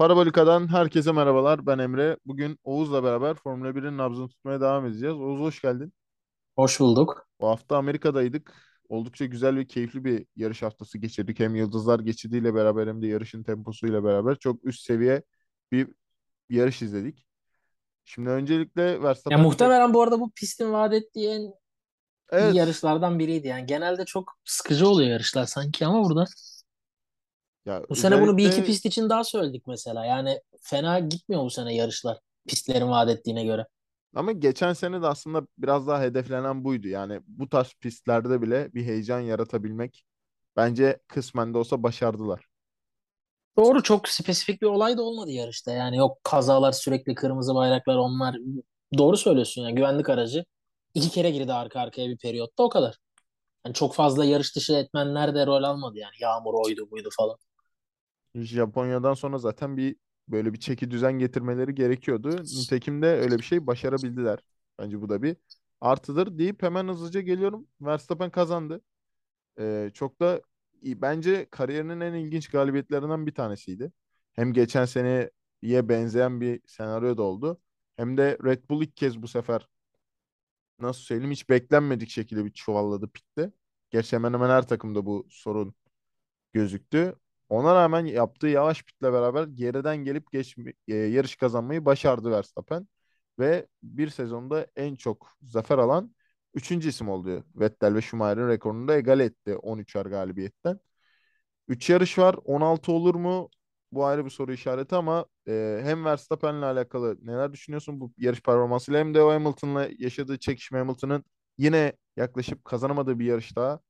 Parabolika'dan herkese merhabalar. Ben Emre. Bugün Oğuz'la beraber Formula 1'in nabzını tutmaya devam edeceğiz. Oğuz hoş geldin. Hoş bulduk. Bu hafta Amerika'daydık. Oldukça güzel ve keyifli bir yarış haftası geçirdik. Hem yıldızlar geçidiyle beraber hem de yarışın temposuyla beraber çok üst seviye bir yarış izledik. Şimdi öncelikle Ya Verstappen... muhtemelen bu arada bu pistin vaat ettiği en iyi Evet. yarışlardan biriydi. Yani genelde çok sıkıcı oluyor yarışlar sanki ama burada Ya bu sene bunu bir iki pist için daha söyledik mesela. Yani fena gitmiyor bu sene yarışlar pistlerin vaat ettiğine göre. ama geçen sene de aslında biraz daha hedeflenen buydu. Yani bu tarz pistlerde bile bir heyecan yaratabilmek bence kısmen de olsa başardılar. Doğru çok spesifik bir olay da olmadı yarışta. Yani yok kazalar sürekli kırmızı bayraklar onlar. Doğru söylüyorsun yani güvenlik aracı iki kere girdi arka arkaya bir periyotta o kadar. Yani çok fazla yarış dışı etmenler de rol almadı yani. Yağmur oydu buydu falan. Japonya'dan sonra zaten bir böyle bir çeki düzen getirmeleri gerekiyordu. Nitekim de öyle bir şey başarabildiler. Bence bu da bir artıdır deyip hemen hızlıca geliyorum. Verstappen kazandı. Ee, çok da. Bence kariyerinin en ilginç galibiyetlerinden bir tanesiydi. Hem geçen seneye benzeyen bir senaryo da oldu. Hem de Red Bull ilk kez bu sefer nasıl söyleyeyim hiç beklenmedik şekilde bir çuvalladı pitte. Gerçi hemen hemen her takımda bu sorun gözüktü. Ona rağmen yaptığı yavaş pitle beraber geriden gelip geç, e, yarış kazanmayı başardı Verstappen. Ve bir sezonda en çok zafer alan üçüncü isim oldu. Vettel ve Schumacher'in rekorunu da egal etti 13'er galibiyetten. 3 yarış var. 16 olur mu? Bu ayrı bir soru işareti ama e, hem Verstappen'le alakalı neler düşünüyorsun bu yarış performansıyla hem de o Hamilton'la yaşadığı çekişme Hamilton'ın yine yaklaşıp kazanamadığı bir yarış daha.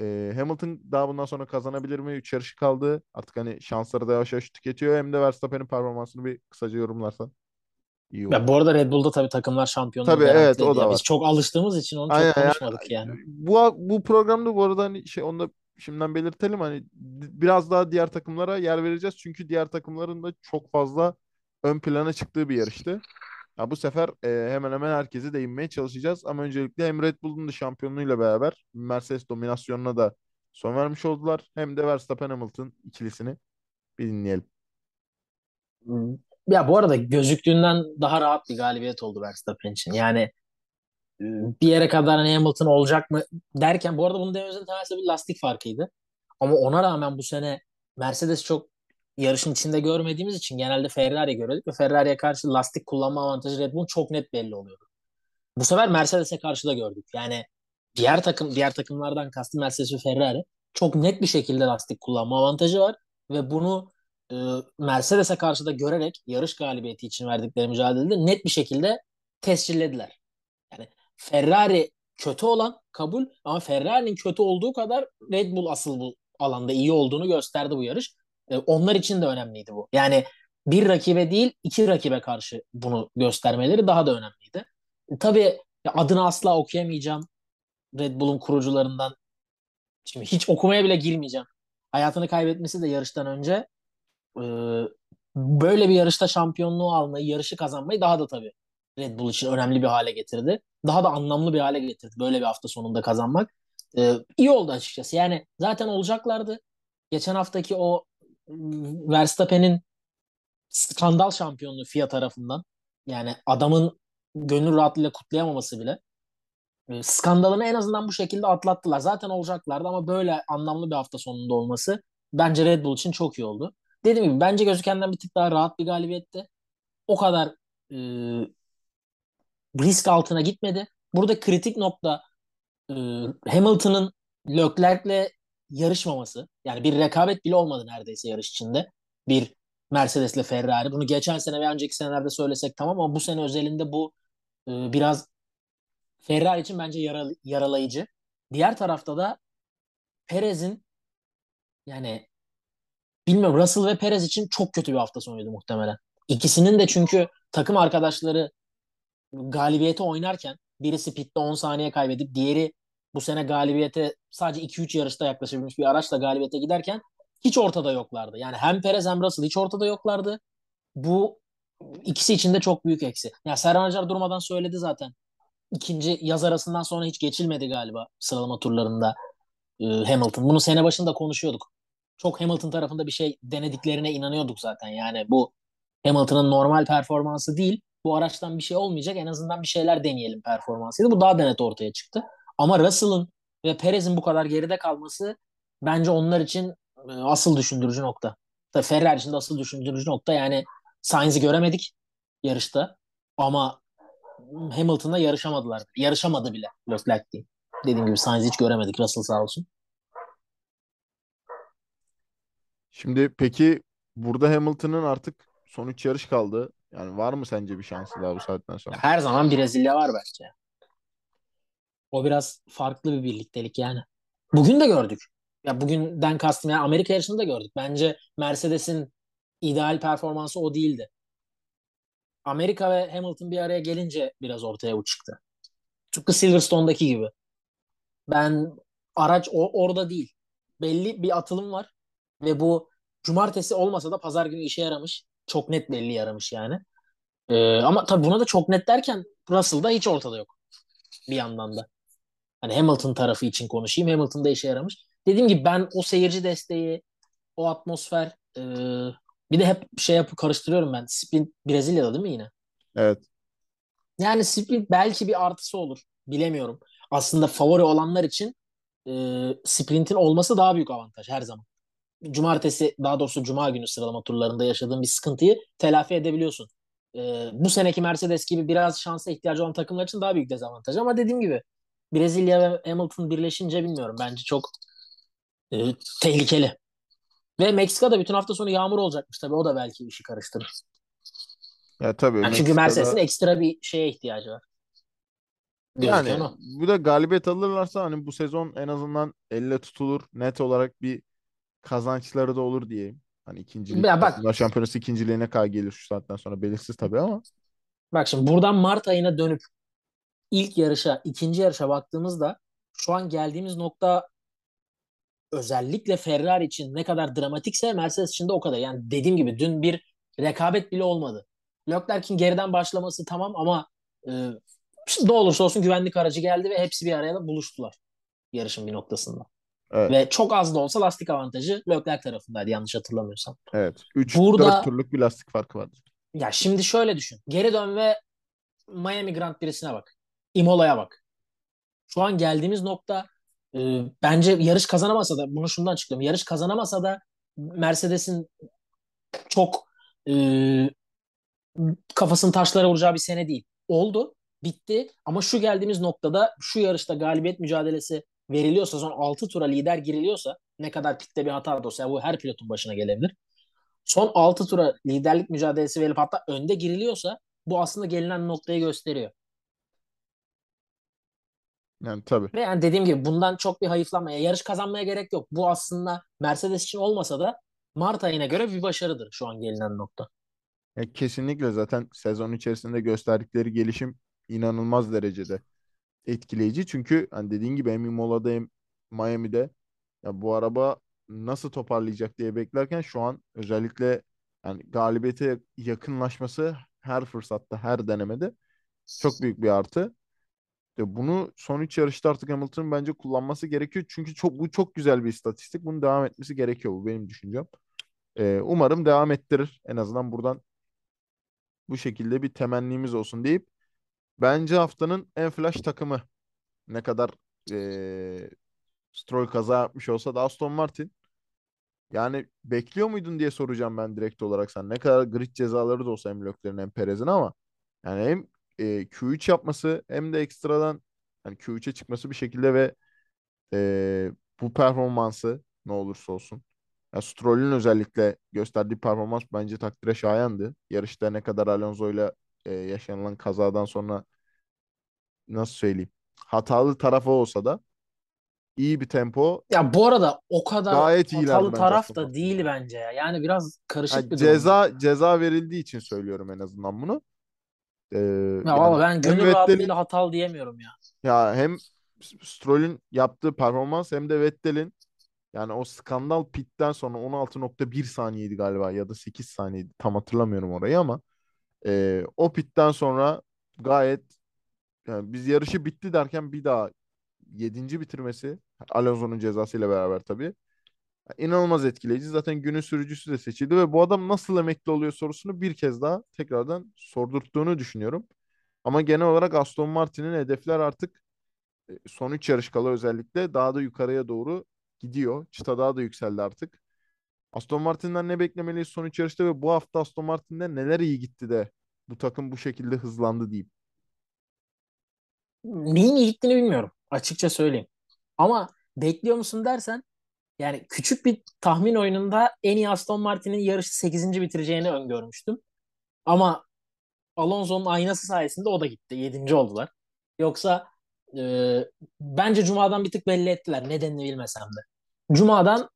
E, Hamilton daha bundan sonra kazanabilir mi? 3 yarışı kaldı. Artık hani şansları da yavaş yavaş tüketiyor. Hem de Verstappen'in performansını bir kısaca yorumlarsan iyi Ya olur. bu arada Red Bull'da tabii takımlar şampiyonluğu Tabii evet o da ya. Biz var. çok alıştığımız için onu Aynen çok yani konuşmadık yani. bu bu programda bu arada hani şey onu da şimdiden belirtelim hani biraz daha diğer takımlara yer vereceğiz çünkü diğer takımların da çok fazla ön plana çıktığı bir yarıştı. Ya bu sefer e, hemen hemen herkese değinmeye çalışacağız ama öncelikle hem Red Bull'un da şampiyonluğuyla beraber Mercedes dominasyonuna da son vermiş oldular hem de Verstappen Hamilton ikilisini bir dinleyelim. Ya bu arada gözüktüğünden daha rahat bir galibiyet oldu Verstappen için. Yani e, bir yere kadar hani Hamilton olacak mı derken bu arada bunun dememizin temel sebebi lastik farkıydı. Ama ona rağmen bu sene Mercedes çok yarışın içinde görmediğimiz için genelde Ferrari'ye görüyorduk ve Ferrari'ye karşı lastik kullanma avantajı Red Bull'un çok net belli oluyordu. Bu sefer Mercedes'e karşı da gördük. Yani diğer takım diğer takımlardan kastım Mercedes ve Ferrari çok net bir şekilde lastik kullanma avantajı var ve bunu e, Mercedes'e karşı da görerek yarış galibiyeti için verdikleri mücadelede net bir şekilde tescillediler. Yani Ferrari kötü olan kabul ama Ferrari'nin kötü olduğu kadar Red Bull asıl bu alanda iyi olduğunu gösterdi bu yarış. E, onlar için de önemliydi bu. Yani bir rakibe değil iki rakibe karşı bunu göstermeleri daha da önemliydi. E, tabii adını asla okuyamayacağım Red Bull'un kurucularından. Şimdi hiç okumaya bile girmeyeceğim. Hayatını kaybetmesi de yarıştan önce e, böyle bir yarışta şampiyonluğu almayı, yarışı kazanmayı daha da tabii Red Bull için önemli bir hale getirdi. Daha da anlamlı bir hale getirdi böyle bir hafta sonunda kazanmak. E, iyi oldu açıkçası. Yani zaten olacaklardı. Geçen haftaki o m, Verstappen'in skandal şampiyonluğu FIA tarafından yani adamın gönül rahatlığıyla kutlayamaması bile e, skandalını en azından bu şekilde atlattılar. Zaten olacaklardı ama böyle anlamlı bir hafta sonunda olması bence Red Bull için çok iyi oldu. Dediğim gibi bence gözükenden bir tık daha rahat bir galibiyetti. O kadar e, risk altına gitmedi. Burada kritik nokta e, Hamilton'ın Leclerc'le yarışmaması. Yani bir rekabet bile olmadı neredeyse yarış içinde. Bir Mercedes'le Ferrari. Bunu geçen sene ve önceki senelerde söylesek tamam ama bu sene özelinde bu e, biraz Ferrari için bence yara- yaralayıcı. Diğer tarafta da Perez'in yani bilmiyorum Russell ve Perez için çok kötü bir hafta sonuydu muhtemelen. İkisinin de çünkü takım arkadaşları galibiyete oynarken birisi pitte 10 saniye kaybedip diğeri bu sene galibiyete sadece 2-3 yarışta yaklaşabilmiş bir araçla galibiyete giderken hiç ortada yoklardı. Yani hem Perez hem Russell hiç ortada yoklardı. Bu ikisi için de çok büyük eksi. Ya Serhan Acar durmadan söyledi zaten. ikinci yaz arasından sonra hiç geçilmedi galiba sıralama turlarında e, Hamilton. Bunu sene başında konuşuyorduk. Çok Hamilton tarafında bir şey denediklerine inanıyorduk zaten. Yani bu Hamilton'ın normal performansı değil. Bu araçtan bir şey olmayacak. En azından bir şeyler deneyelim performansıydı. Bu daha da net ortaya çıktı. Ama Russell'ın ve Perez'in bu kadar geride kalması bence onlar için e, asıl düşündürücü nokta. Tabii Ferrari için de asıl düşündürücü nokta yani Sainz'i göremedik yarışta ama Hamilton'la yarışamadılar. Yarışamadı bile Leclerc değil. Dediğim gibi Sainz'i hiç göremedik. Russell sağ olsun. Şimdi peki burada Hamilton'ın artık son 3 yarış kaldı. Yani var mı sence bir şansı daha bu saatten sonra? Her zaman Brezilya var bence. O biraz farklı bir birliktelik yani. Bugün de gördük. Ya bugünden kastım yani Amerika yarışında gördük. Bence Mercedes'in ideal performansı o değildi. Amerika ve Hamilton bir araya gelince biraz ortaya o çıktı. Tıpkı Silverstone'daki gibi. Ben araç o, orada değil. Belli bir atılım var ve bu cumartesi olmasa da pazar günü işe yaramış. Çok net belli yaramış yani. Ee, ama tabii buna da çok net derken Russell'da hiç ortada yok. Bir yandan da. Hani Hamilton tarafı için konuşayım. Hamilton'da işe yaramış. Dediğim gibi ben o seyirci desteği, o atmosfer e, bir de hep şey yapıp karıştırıyorum ben. Sprint Brezilya'da değil mi yine? Evet. Yani sprint belki bir artısı olur. Bilemiyorum. Aslında favori olanlar için e, sprintin olması daha büyük avantaj her zaman. Cumartesi daha doğrusu cuma günü sıralama turlarında yaşadığın bir sıkıntıyı telafi edebiliyorsun. E, bu seneki Mercedes gibi biraz şansa ihtiyacı olan takımlar için daha büyük dezavantaj. Ama dediğim gibi Brezilya ve Hamilton birleşince bilmiyorum. Bence çok e, tehlikeli. Ve Meksika'da bütün hafta sonu yağmur olacakmış tabii. O da belki işi karıştırır. Ya tabii Yani çünkü Mercedes'in ekstra bir şeye ihtiyacı var. yani bu da galibiyet alırlarsa hani bu sezon en azından elle tutulur net olarak bir kazançları da olur diyeyim. Hani ikincilik, Ya bak Dünya Şampiyonası ikinciliğine kadar gelir şu saatten sonra belirsiz tabii ama bak şimdi buradan Mart ayına dönüp ilk yarışa, ikinci yarışa baktığımızda şu an geldiğimiz nokta özellikle Ferrari için ne kadar dramatikse Mercedes için de o kadar. Yani dediğim gibi dün bir rekabet bile olmadı. Leclerc'in geriden başlaması tamam ama e, ne olursa olsun güvenlik aracı geldi ve hepsi bir araya buluştular yarışın bir noktasında. Evet Ve çok az da olsa lastik avantajı Leclerc tarafındaydı yanlış hatırlamıyorsam. evet 3 Burada 4 turluk bir lastik farkı vardır. ya şimdi şöyle düşün. Geri dön ve Miami Grand Prix'sine bak. Imola'ya bak. Şu an geldiğimiz nokta e, bence yarış kazanamasa da bunu şundan açıklıyorum. Yarış kazanamasa da Mercedes'in çok e, kafasını taşlara vuracağı bir sene değil. Oldu, bitti ama şu geldiğimiz noktada şu yarışta galibiyet mücadelesi veriliyorsa son 6 tura lider giriliyorsa ne kadar pitte bir hata da olsa bu her pilotun başına gelebilir. Son 6 tura liderlik mücadelesi verilip hatta önde giriliyorsa bu aslında gelinen noktayı gösteriyor. Yani tabii. Ve yani dediğim gibi bundan çok bir hayıflanmaya, yarış kazanmaya gerek yok. Bu aslında Mercedes için olmasa da Mart ayına göre bir başarıdır şu an gelinen nokta. Ya kesinlikle zaten sezon içerisinde gösterdikleri gelişim inanılmaz derecede etkileyici. Çünkü hani dediğin gibi hem Imola'da hem Miami'de ya bu araba nasıl toparlayacak diye beklerken şu an özellikle yani galibiyete yakınlaşması her fırsatta, her denemede çok büyük bir artı. De bunu son 3 yarışta artık Hamilton'ın bence kullanması gerekiyor. Çünkü çok bu çok güzel bir istatistik. Bunun devam etmesi gerekiyor. Bu benim düşüncem. Ee, umarım devam ettirir. En azından buradan bu şekilde bir temennimiz olsun deyip bence haftanın en flash takımı ne kadar ee, Stroll kaza yapmış olsa da Aston Martin. Yani bekliyor muydun diye soracağım ben direkt olarak sen. Ne kadar grid cezaları da olsa hem Leclerc'in hem Perez'in ama yani hem e, Q3 yapması hem de ekstradan yani Q3'e çıkması bir şekilde ve e, bu performansı ne olursa olsun. Yani Stroll'ün özellikle gösterdiği performans bence takdire şayandı. Yarışta ne kadar Alonso'yla e, yaşanılan kazadan sonra nasıl söyleyeyim hatalı tarafı olsa da iyi bir tempo Ya bu arada o kadar gayet hatalı taraf Aston da değil bence ya. Yani biraz karışık Yani bir durum. ceza ceza verildiği için söylüyorum en azından bunu. Ee, Ya valla yani ben gönül Vettel'in rahatlığıyla hatalı diyemiyorum ya. ya hem Stroll'ün yaptığı performans hem de Vettel'in yani o skandal pitten sonra 16.1 saniyeydi galiba ya da 8 saniyeydi tam hatırlamıyorum orayı ama e, o pitten sonra gayet yani biz yarışı bitti derken bir daha yedinci bitirmesi Alonso'nun cezasıyla beraber tabii. İnanılmaz etkileyici. Zaten günün sürücüsü de seçildi ve bu adam nasıl emekli oluyor sorusunu bir kez daha tekrardan sordurttuğunu düşünüyorum. Ama genel olarak Aston Martin'in hedefler artık e, son 3 yarış kala özellikle daha da yukarıya doğru gidiyor. Çıta daha da yükseldi artık. Aston Martin'den ne beklemeliyiz son 3 yarışta ve bu hafta Aston Martin'de neler iyi gitti de bu takım bu şekilde hızlandı diyeyim. Neyin iyi gittiğini bilmiyorum. Açıkça söyleyeyim. Ama bekliyor musun dersen yani küçük bir tahmin oyununda en iyi Aston Martin'in yarışı 8. bitireceğini öngörmüştüm. Ama Alonso'nun aynası sayesinde o da gitti. 7. oldular. Yoksa e, bence Cuma'dan bir tık belli ettiler. Nedenini bilmesem de. Cuma'dan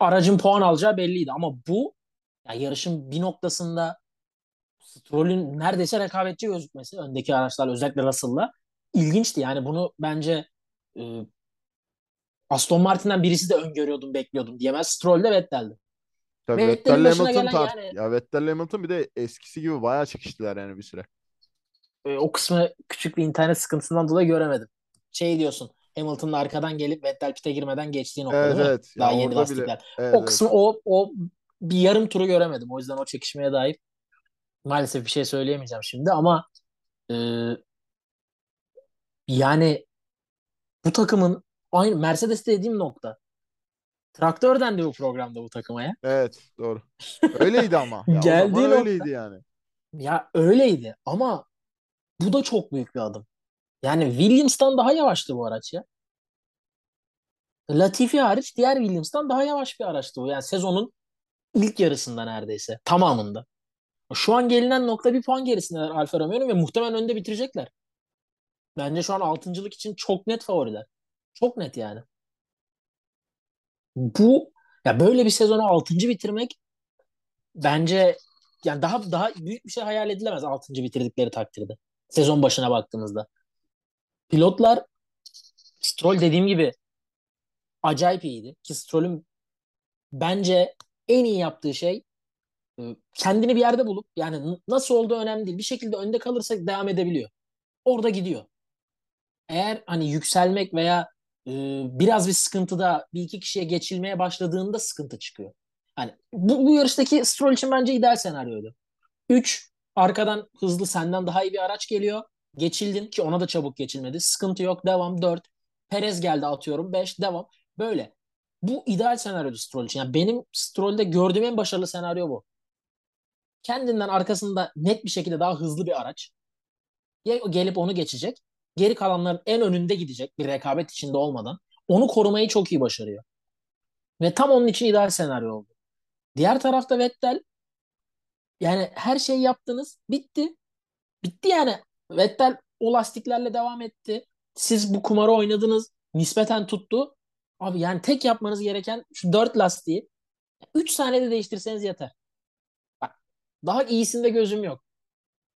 aracın puan alacağı belliydi. Ama bu yani yarışın bir noktasında Stroll'ün neredeyse rekabetçi gözükmesi öndeki araçlar özellikle Russell'la ilginçti. Yani bunu bence e, Aston Martin'den birisi de öngörüyordum, bekliyordum diyemez. Stroll de Vettel'di. Tabii Vettel Hamilton tart yani ya Vettel Hamilton bir de eskisi gibi bayağı çekiştiler yani bir süre. e, o kısmı küçük bir internet sıkıntısından dolayı göremedim. Şey diyorsun Hamilton'ın arkadan gelip Vettel pite girmeden geçtiği nokta Evet evet Daha ya yeni orada bile lastikler. evet O evet. kısmı o, o bir yarım turu göremedim. O yüzden o çekişmeye dair maalesef bir şey söyleyemeyeceğim şimdi ama e, yani bu takımın aynı Mercedes dediğim nokta. Traktör dendi bu programda bu takıma ya. Evet doğru. Öyleydi ama ya Geldiği nokta öyleydi yani. ya öyleydi ama bu da çok büyük bir adım. Yani Williams'tan daha yavaştı bu araç ya. Latifi hariç diğer Williams'tan daha yavaş bir araçtı bu. Yani sezonun ilk yarısında neredeyse. Tamamında. Şu an gelinen nokta bir puan gerisindeler Alfa Romeo'nun ve muhtemelen önde bitirecekler. Bence şu an altıncılık için çok net favoriler. Çok net yani. Bu ya böyle bir sezonu altıncı bitirmek bence yani daha daha büyük bir şey hayal edilemez altıncı bitirdikleri takdirde. Sezon başına baktığımızda. Pilotlar Stroll dediğim gibi acayip iyiydi. Ki Stroll'ün bence en iyi yaptığı şey e, kendini bir yerde bulup yani nasıl olduğu önemli değil. Bir şekilde önde kalırsak devam edebiliyor. Orada gidiyor. Eğer hani yükselmek veya e, biraz bir sıkıntıda bir iki kişiye geçilmeye başladığında sıkıntı çıkıyor. Hani bu, bu yarıştaki Stroll için bence ideal senaryoydu. 3 arkadan hızlı senden daha iyi bir araç geliyor. Geçildin ki ona da çabuk geçilmedi. Sıkıntı yok. Devam 4. Perez geldi atıyorum 5. Devam. Böyle. Bu ideal senaryodu Stroll için. Yani benim Stroll'de gördüğüm en başarılı senaryo bu. Kendinden arkasında net bir şekilde daha hızlı bir araç. Gelip onu geçecek. Geri kalanların en önünde gidecek bir rekabet içinde olmadan. Onu korumayı çok iyi başarıyor. Ve tam onun için ideal senaryo oldu. Diğer tarafta Vettel yani her şeyi yaptınız. Bitti. Bitti yani. Vettel o lastiklerle devam etti. Siz bu kumarı oynadınız. Nispeten tuttu. Abi yani tek yapmanız gereken şu dört lastiği 3 saniyede değiştirseniz yeter. Bak daha iyisinde gözüm yok.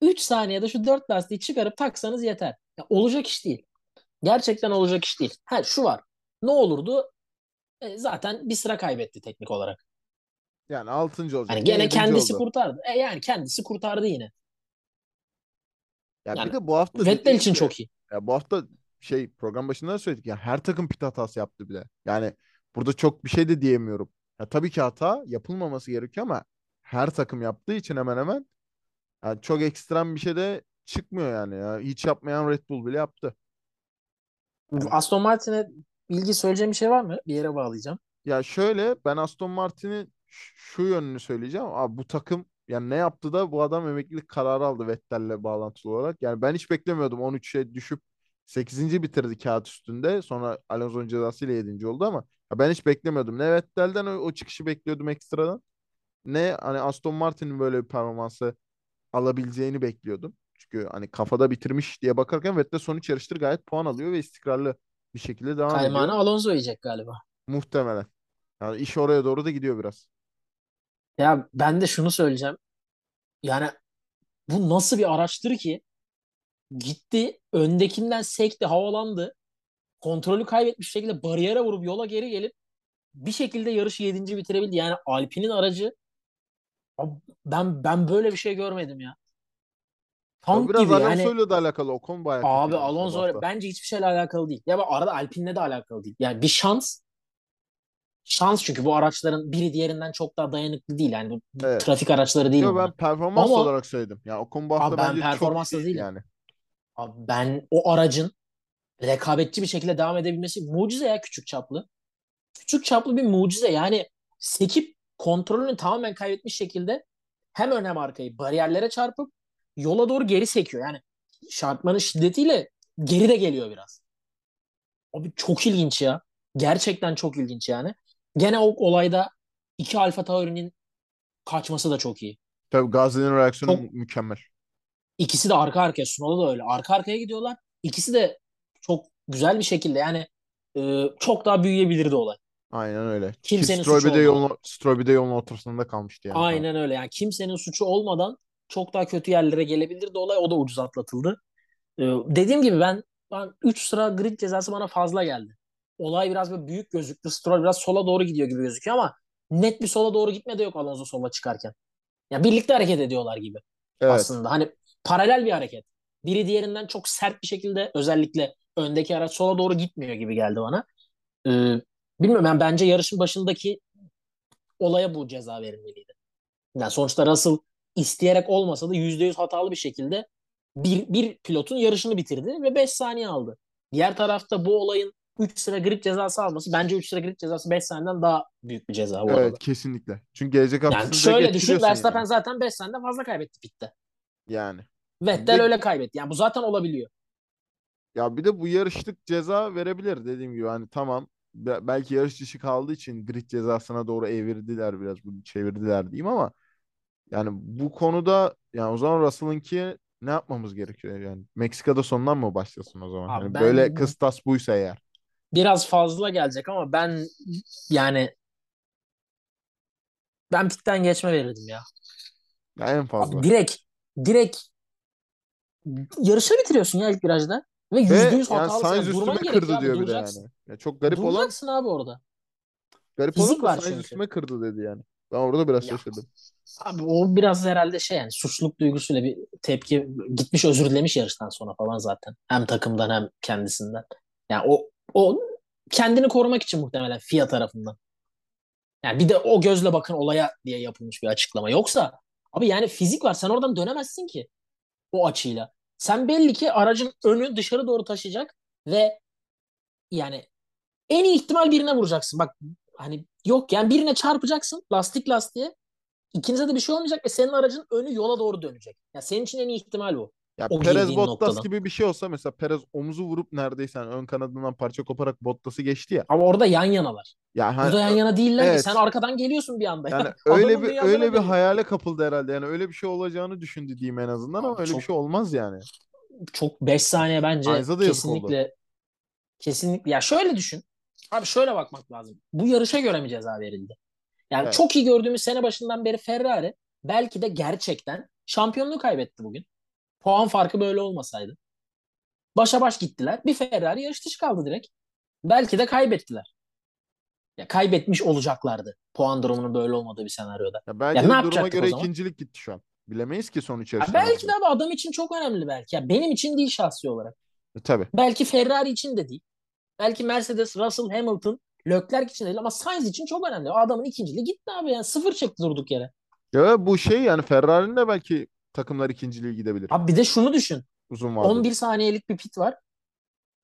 3 saniyede şu dört lastiği çıkarıp taksanız yeter. Ya, olacak iş değil. Gerçekten olacak iş değil. Ha şu var. Ne olurdu? E, zaten bir sıra kaybetti teknik olarak. Yani 6. Hani olacakken gene 7. kendisi oldu. kurtardı. E yani kendisi kurtardı yine. Ya bir Yani de bu hafta Vettel için gibi çok iyi. ya bu hafta şey program başında da söyledik ya her takım pit hatası yaptı bile. Yani burada çok bir şey de diyemiyorum. Ya tabii ki hata yapılmaması gerekiyor ama her takım yaptığı için hemen hemen yani çok ekstrem bir şey de çıkmıyor yani ya. Hiç yapmayan Red Bull bile yaptı. Yani Aston Martin'e ilgi söyleyeceğim bir şey var mı? Bir yere bağlayacağım. Ya şöyle ben Aston Martin'in şu yönünü söyleyeceğim. Abi bu takım yani ne yaptı da bu adam emeklilik kararı aldı Vettel'le bağlantılı olarak. Yani ben hiç beklemiyordum 13'e düşüp 8. bitirdi kağıt üstünde. Sonra Alonso'nun cezasıyla 7. oldu ama ya ben hiç beklemiyordum. Ne Vettel'den o, o çıkışı bekliyordum ekstradan. Ne hani Aston Martin'in böyle bir performansı alabileceğini bekliyordum. Çünkü hani kafada bitirmiş diye bakarken Vettel son 3 yarıştır gayet puan alıyor ve istikrarlı bir şekilde devam Kaymağını ediyor. Alonso yiyecek galiba. Muhtemelen. Yani iş oraya doğru da gidiyor biraz. Ya ben de şunu söyleyeceğim. Yani bu nasıl bir araçtır ki? Gitti öndekinden sekti, havalandı. Kontrolü kaybetmiş şekilde bariyere vurup yola geri gelip bir şekilde yarışı yedinci bitirebildi. Yani Alpine'in aracı ben ben böyle bir şey görmedim ya. O Tank biraz gibi yani. Alonso'yla da alakalı. Ocon bayağı Abi Alonso bence hiçbir şeyle alakalı değil. Ya bu arada Alpine'le de alakalı değil. Yani bir şans. Şans çünkü bu araçların biri diğerinden çok daha dayanıklı değil. Yani bu Evet. trafik araçları değil Yo bunlar. ben performans Ama- olarak söyledim. Ya Ocon bu hafta Abi ben bence çok performansla iyi değilim. yani. Abi ben o aracın rekabetçi bir şekilde devam edebilmesi mucize ya küçük çaplı. Küçük çaplı bir mucize. Yani sekip kontrolünü tamamen kaybetmiş şekilde hem ön hem arkayı bariyerlere çarpıp yola doğru geri sekiyor. Yani şartmanın şiddetiyle geri de geliyor biraz. Abi çok ilginç ya. Gerçekten çok ilginç yani. Gene o olayda iki Alfa Tauri'nin kaçması da çok iyi. Tabii Gazi'nin reaksiyonu Çok- mükemmel. İkisi de arka arkaya. Sunoda da öyle. Arka arkaya gidiyorlar. İkisi de çok güzel bir şekilde yani e, çok daha büyüyebilirdi olay. Aynen öyle. Ki Kimsenin Stroll suçu de yolun, de yolun ortasında kalmıştı yani. Aynen öyle. Yani kimsenin suçu olmadan çok daha kötü yerlere gelebilirdi olay. O da ucuz atlatıldı. E, dediğim gibi ben, ben 3 sıra grid cezası bana fazla geldi. Olay biraz böyle büyük gözüktü. Stroll biraz sola doğru gidiyor gibi gözüküyor ama net bir sola doğru gitme de yok Alonso sola çıkarken. Yani birlikte hareket ediyorlar gibi. Evet. aslında. Hani paralel bir hareket. Biri diğerinden çok sert bir şekilde özellikle öndeki araç sola doğru gitmiyor gibi geldi bana. Ee, bilmiyorum yani bence yarışın başındaki olaya bu ceza verilmeliydi. Yani sonuçta Russell isteyerek olmasa da %100 hatalı bir şekilde bir, bir pilotun yarışını bitirdi ve 5 saniye aldı. Diğer tarafta bu olayın 3 sıra grid cezası alması bence 3 sıra grid cezası 5 saniyeden daha büyük bir ceza bu arada. Evet kesinlikle. Çünkü gelecek hafta Yani şöyle düşün Verstappen yani. zaten 5 saniyeden fazla kaybetti pitte. Yani. Vettel Bir- öyle kaybetti. Yani bu zaten olabiliyor. Ya bir de bu yarışlık ceza verebilir dediğim gibi. Hani tamam be- belki yarış dışı kaldığı için grid cezasına doğru evirdiler biraz bunu çevirdiler diyeyim ama yani bu konuda yani o zaman Russell'ınki ne yapmamız gerekiyor yani? Meksika'da sondan mı başlasın o zaman? Abi Hani ben- böyle kıstas buysa eğer. Biraz fazla gelecek ama ben yani ben pitten geçme verirdim ya. Ya en fazla. Abi direkt direkt yarışı bitiriyorsun ya ilk virajda ve yüzde yüz yani hatalı. Sainz Sen durman üstüme kırdı abi, diyor bir de yani. Ya çok garip olan Duracaksın abi orada. garip Fizik olan var Sainz üstüme kırdı dedi yani. Ben orada biraz Ya. şaşırdım. Abi o biraz herhalde şey yani suçluluk duygusuyla bir tepki gitmiş özür dilemiş yarıştan sonra falan zaten. Hem takımdan hem kendisinden. Yani o o kendini korumak için muhtemelen FIA tarafından. Yani bir de o gözle bakın olaya diye yapılmış bir açıklama. Yoksa abi yani fizik var. Sen oradan dönemezsin ki o açıyla. Sen belli ki aracın önü dışarı doğru taşıyacak ve yani en iyi ihtimal birine vuracaksın. Bak hani yok yani birine çarpacaksın lastik lastiğe. İkinize de bir şey olmayacak ve senin aracın önü yola doğru dönecek. Ya senin için en iyi ihtimal bu. Ya O Perez Bottas noktadan. gibi bir şey olsa mesela Perez omuzu vurup neredeyse hani ön kanadından parça koparak Bottas'ı geçti ya. Ama orada yan yanalar. Ya hani Burada yan yana değiller ki. evet. Sen arkadan geliyorsun bir anda. ya. Yani öyle bir öyle bir hayale kapıldı herhalde. Yani öyle bir şey olacağını düşündü diyeyim en azından ama Abi öyle çok- bir şey olmaz yani. çok 5 saniye bence oldu. kesinlikle kesinlikle ya şöyle düşün. Abi şöyle bakmak lazım. Bu yarışa göre mi ceza verildi? Yani Evet. çok iyi gördüğümüz sene başından beri Ferrari belki de gerçekten şampiyonluğu kaybetti bugün. Puan farkı böyle olmasaydı. Başa baş gittiler. Bir Ferrari yarış dışı kaldı direkt. Belki de kaybettiler. Ya kaybetmiş olacaklardı. Puan durumunun böyle olmadığı bir senaryoda. Ya belki Ya de ne duruma yapacaktık göre ikincilik gitti şu an. Bilemeyiz ki Ya yarışlarında. belki de abi adam için çok önemli belki. Ya benim için değil şahsi olarak. E, tabii. Belki Ferrari için de değil. Belki Mercedes, Russell, Hamilton, Leclerc için de değil ama Sainz için çok önemli. O adamın ikinciliği gitti abi yani sıfır çıktı durduk yere. Ya bu şey yani Ferrari'nin de belki takımlar ikinciliğe gidebilir. Abi bir de şunu düşün. Uzun vadede. 11 saniyelik bir pit var.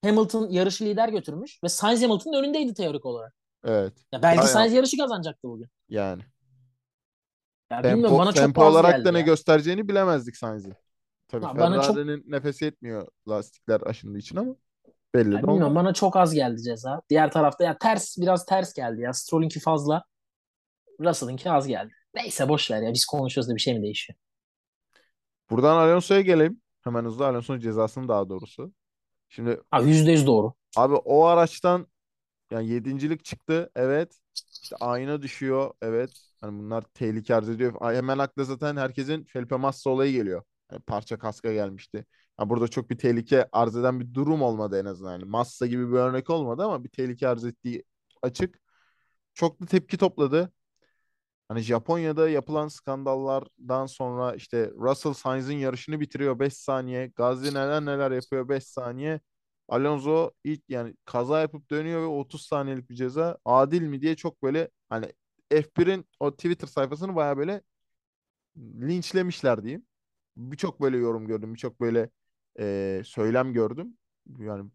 Hamilton yarışı lider götürmüş ve Sainz Hamilton'ın önündeydi teorik olarak. Evet. Ya belki Aynen. Sainz yarışı kazanacaktı bugün. Yani. Ya bilmiyorum Tempo, bana çok tempo az olarak da ne ya. göstereceğini bilemezdik Sainz'in. Tabii Ha, bana çok- Ferrari'nin nefesi yetmiyor lastikler aşındığı için ama belli Ya de bilmiyorum bana çok az geldi ceza. Diğer tarafta ya ters biraz ters geldi ya. Stroll'ünki fazla. Russell'ınki az geldi. Neyse boş ver ya biz konuşuyoruz da bir şey mi değişiyor? Buradan Alonso'ya gelelim. Hemen hızlı Alonso'nun cezasını daha doğrusu. Şimdi Abi %100 doğru. Abi o araçtan yani yedincilik çıktı. Evet. İşte ayna düşüyor. Evet. Hani bunlar tehlike arz ediyor. Ay, Hemen akla zaten herkesin Felipe Massa olayı geliyor. Yani parça kaska gelmişti. Ha, burada çok bir tehlike arz eden bir durum olmadı en azından. Yani Massa gibi bir örnek olmadı ama bir tehlike arz ettiği açık. Çok da tepki topladı. Hani Japonya'da yapılan skandallardan sonra işte Russell Sainz'in yarışını bitiriyor 5 saniye. Gasly neler neler yapıyor 5 saniye. Alonso ilk yani kaza yapıp dönüyor ve 30 saniyelik bir ceza. Adil mi diye çok böyle hani F1'in o Twitter sayfasını baya böyle linçlemişler diyeyim. Birçok böyle yorum gördüm. Birçok böyle e, söylem gördüm. Yani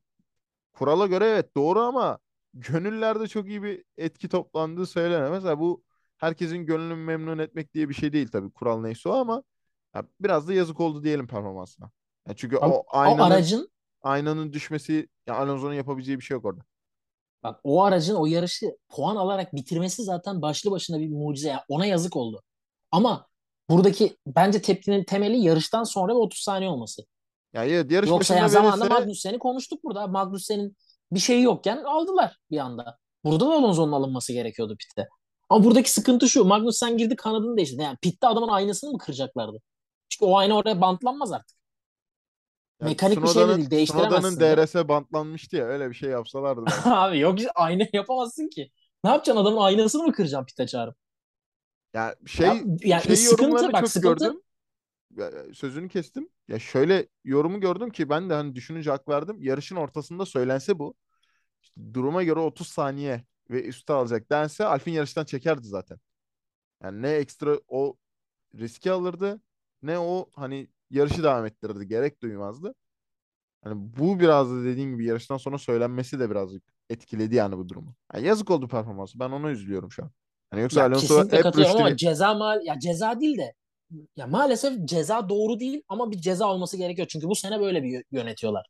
kurala göre evet doğru ama gönüllerde çok iyi bir etki toplandığı söylenemez. Mesela bu herkesin gönlünü memnun etmek diye bir şey değil tabii. Kural neyse o ama ya biraz da yazık oldu diyelim performansına. Ya çünkü Ama o o aynanın aracın aynanın düşmesi ya Alonso'nun yapabileceği bir şey yok orada. bak o aracın o yarışı puan alarak bitirmesi zaten başlı başına bir mucize. ya. Ona yazık oldu. Ama buradaki bence tepkinin temeli yarıştan sonra ve 30 saniye olması. Yani evet, yarış Yoksa ya zamanında verirse Magnussen'i konuştuk burada. Magnussen'in bir şeyi yokken aldılar bir anda. Burada da Alonso'nun alınması gerekiyordu pitte. Ama buradaki sıkıntı şu. Magnussen girdi kanadını değiştirdi. Yani pitte adamın aynasını mı kıracaklardı? Çünkü o ayna oraya bantlanmaz artık. yani Mekanik bir şey de değil. Değiştiremezsin de. DRS bantlanmıştı ya öyle bir şey yapsalardı. Abi yok ayna yapamazsın ki. Ne yapacaksın adamın aynasını mı kıracaksın pite çağırıp? Ya Ya, şey yani şey sıkıntı bak çok sıkıntı gördüm. Ya, sözünü kestim. Ya şöyle yorumu gördüm ki ben de hani düşününce hak verdim. Yarışın ortasında söylense bu. işte duruma göre 30 saniye ve üstü alacak dense Alpin yarıştan çekerdi zaten. Yani ne ekstra o riski alırdı ne o hani yarışı devam ettirirdi. Gerek duymazdı. Hani bu biraz da dediğim gibi yarıştan sonra söylenmesi de birazcık etkiledi yani bu durumu. Yani yazık oldu performansı. Ben ona üzülüyorum şu an. Hani yoksa ya Alonso hep katılıyorum ama ceza mal ya ceza değil de ya maalesef ceza doğru değil ama bir ceza olması gerekiyor. Çünkü bu sene böyle bir yö- yönetiyorlar.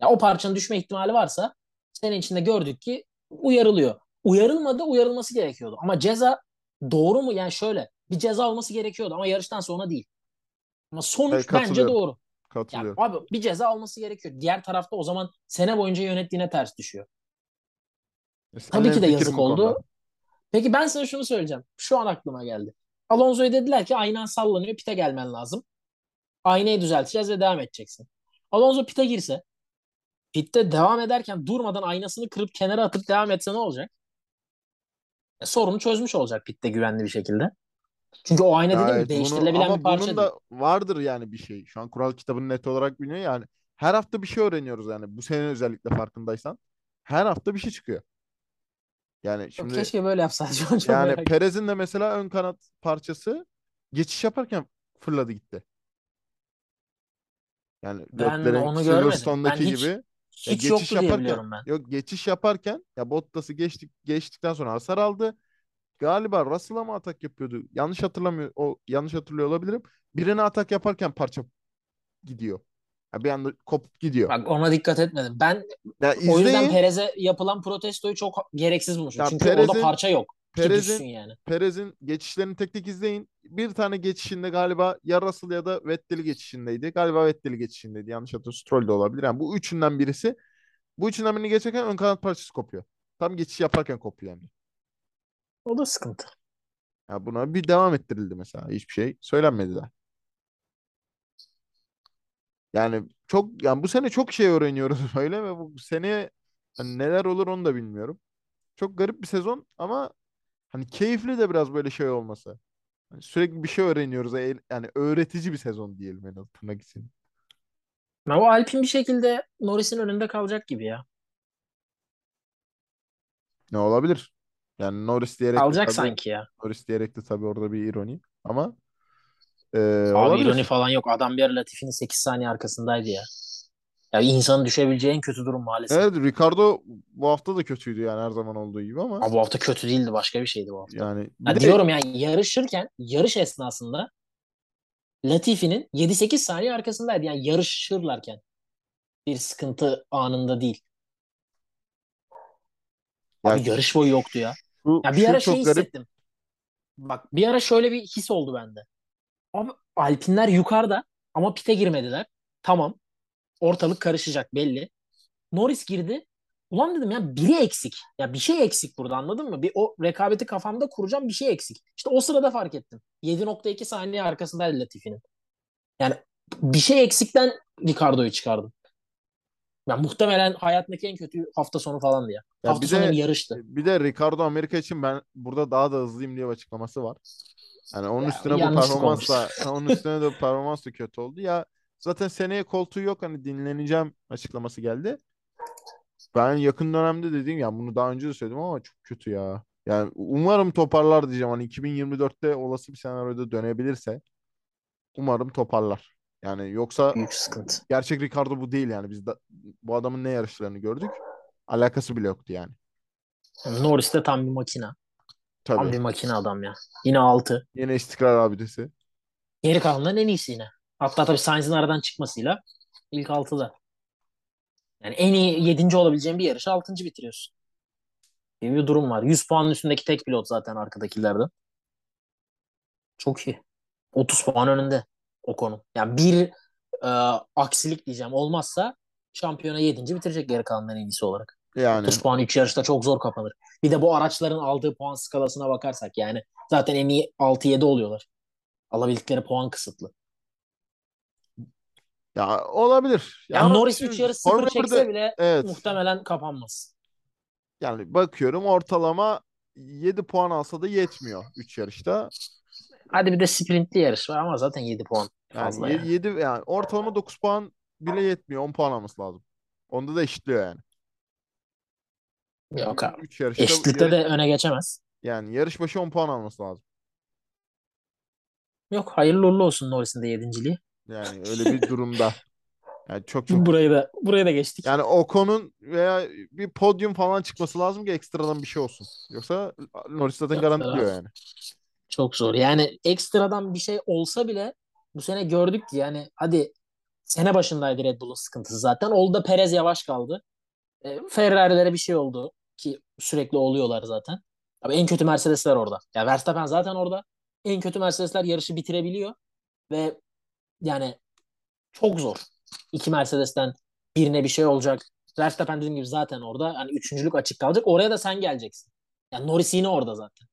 Ya o parçanın düşme ihtimali varsa senin içinde gördük ki uyarılıyor. Uyarılmadı, uyarılması gerekiyordu. Ama ceza doğru mu? Yani şöyle bir ceza olması gerekiyordu ama yarıştan sonra değil. Ama sonuç bence katılıyorum. doğru. Katılıyorum. abi bir ceza olması gerekiyor. Diğer tarafta o zaman sene boyunca yönettiğine ters düşüyor. E, Tabii ki de yazık bu konuda. oldu. Peki ben sana şunu söyleyeceğim. Şu an aklıma geldi. Alonso'ya dediler ki aynan sallanıyor, pite gelmen lazım. Aynayı düzelteceğiz ve devam edeceksin. Alonso pite girse, pitte devam ederken durmadan aynasını kırıp kenara atıp devam etse ne olacak? E, sorunu çözmüş olacak pitte güvenli bir şekilde. Çünkü o ayna dediğim gibi bunu değiştirilebilen bir ama parça bunun değil. da vardır yani bir şey. Şu an kural kitabını net olarak bilmiyor yani. Her hafta bir şey öğreniyoruz yani. Bu sene özellikle farkındaysan. Her hafta bir şey çıkıyor. Yani Yok, şimdi keşke böyle yapsaydı. Çok yani. Perez'in de mesela ön kanat parçası geçiş yaparken fırladı gitti. Yani Ben onu görmedim. Ben Silverstone'daki gibi hiç ya geçiş yoktu diye yaparken biliyorum ben. yok geçiş yaparken ya Bottas'ı geçtik geçtikten sonra hasar aldı. Galiba Russell'a mı atak yapıyordu? Yanlış hatırlamıyor. O yanlış hatırlıyor olabilirim. Birine atak yaparken parça gidiyor. Ya bir anda kopup gidiyor. Bak ona dikkat etmedim. Ben Ya o yüzden izleyin. Perez'e yapılan protestoyu çok gereksiz bulmuşum. Ya Çünkü orada Perez'in parça yok Perez'in yani. Perez'in geçişlerini tek tek izleyin. Bir tane geçişinde galiba ya Russell ya da Vettel'i geçişindeydi. Galiba Vettel'i geçişindeydi. Yanlış hatırlıyorum. Stroll de olabilir. Yani bu üçünden birisi. Bu üçünden birini geçerken ön kanat parçası kopuyor. Tam geçiş yaparken kopuyor yani. O da sıkıntı. Ya buna bir devam ettirildi mesela. Hiçbir şey söylenmedi daha. Yani çok yani bu sene çok şey öğreniyoruz öyle ve bu seneye hani neler olur onu da bilmiyorum. Çok garip bir sezon ama hani keyifli de biraz böyle şey olması. Hani sürekli bir şey öğreniyoruz. E- Yani öğretici bir sezon diyelim en azından için. Ya o Alpine bir şekilde Norris'in önünde kalacak gibi ya. Ne olabilir? Yani Norris diyerek de Kalacak tabii sanki ya. Norris diyerek de tabii orada bir ironi ama e, Abi ironi olabilir. falan yok. Adam bir ara Latifi'nin 8 saniye arkasındaydı ya. Ya insanın düşebileceği en kötü durum maalesef. Evet Ricardo bu hafta da kötüydü yani her zaman olduğu gibi ama Abi bu hafta kötü değildi. Başka bir şeydi bu hafta. yani bir Ya de diyorum yani yarışırken, yarış esnasında Latifi'nin 7-8 saniye arkasındaydı. Yani yarışırlarken. Bir sıkıntı anında değil. ya Abi yarış boyu yoktu ya. şu, Ya bir ara şey çok garip hissettim. Bak bir ara şöyle bir his oldu bende. Abi Alpinler yukarıda ama pite girmediler. Tamam. Ortalık karışacak belli. Norris girdi. Ulan dedim ya biri eksik. Ya bir şey eksik burada anladın mı? Bir o rekabeti kafamda kuracağım bir şey eksik. İşte o sırada fark ettim. 7.2 saniye arkasındaydı Latifi'nin. Yani bir şey eksikten Ricardo'yu çıkardım. Ya muhtemelen hayatındaki en kötü hafta sonu falandı ya. Ya Hafta sonu bir yarıştı. bir de Ricardo Amerika için ben burada daha da hızlıyım diye açıklaması var. Yani onun Ya, üstüne bu performans da onun üstüne de performans da kötü oldu. Ya zaten seneye koltuğu yok hani dinleneceğim açıklaması geldi. Ben yakın dönemde dediğim ya bunu daha önce de söyledim ama çok kötü ya. Yani umarım toparlar diyeceğim. Hani 2024'te olası bir senaryoda dönebilirse umarım toparlar. Yani yoksa Büyük sıkıntı. gerçek Ricardo bu değil yani. Biz de, bu adamın ne yarışlarını gördük. Alakası bile yoktu yani. Norris de tam bir makina. Tam Tabii. bir makine adam ya. Yine 6. Yine istikrar abidesi. Geri kalanların en iyisi yine. Hatta tabii Sainz'in aradan çıkmasıyla ilk 6'da. Yani en iyi 7. olabileceğin bir yarışı 6. bitiriyorsun. Gibi bir durum var. 100 puanın üstündeki tek pilot zaten arkadakilerden. Çok iyi. 30 puan önünde o konu. Yani bir e, aksilik diyeceğim olmazsa şampiyona 7. bitirecek geri kalanların en iyisi olarak. Yani 30 puan 3 yarışta çok zor kapanır. Bir de bu araçların aldığı puan skalasına bakarsak yani zaten en iyi 6-7 oluyorlar. Alabildikleri puan kısıtlı. Ya olabilir. Yani ama Norris şimdi 3 yarış Formula 0 birde- çekse bile evet. muhtemelen kapanmaz. Yani bakıyorum ortalama 7 puan alsa da yetmiyor 3 yarışta. Hadi bir de sprintli yarış var ama zaten 7 puan Yani fazla 7 yani. yani ortalama 9 puan bile yetmiyor. 10 puan alması lazım. Onda da eşitliyor yani. Yok abi. 3 yarışta Eşitlikte yarış- de öne geçemez. yani yarış başı 10 puan alması lazım. Yok hayırlı uğurlu olsun Norris'in de yedinciliği. Yani öyle bir durumda. Yani çok çok Burayı da buraya da geçtik. yani Ocon'un veya bir podyum falan çıkması lazım ki ekstradan bir şey olsun. Yoksa Norris zaten garantiliyor yani. Çok zor. Yani ekstradan bir şey olsa bile bu sene gördük ki yani hadi sene başındaydı Red Bull'un sıkıntısı zaten. Oldu da Perez yavaş kaldı. E, Ferrari'lere bir şey oldu ki sürekli oluyorlar zaten. Abi en kötü Mercedesler orada. Ya Verstappen zaten orada. En kötü Mercedesler yarışı bitirebiliyor ve yani çok zor. İki Mercedes'ten birine bir şey olacak. Verstappen dediğim gibi zaten orada. Hani üçüncülük açık kalacak. Oraya da sen geleceksin. Yani Norris yine orada zaten.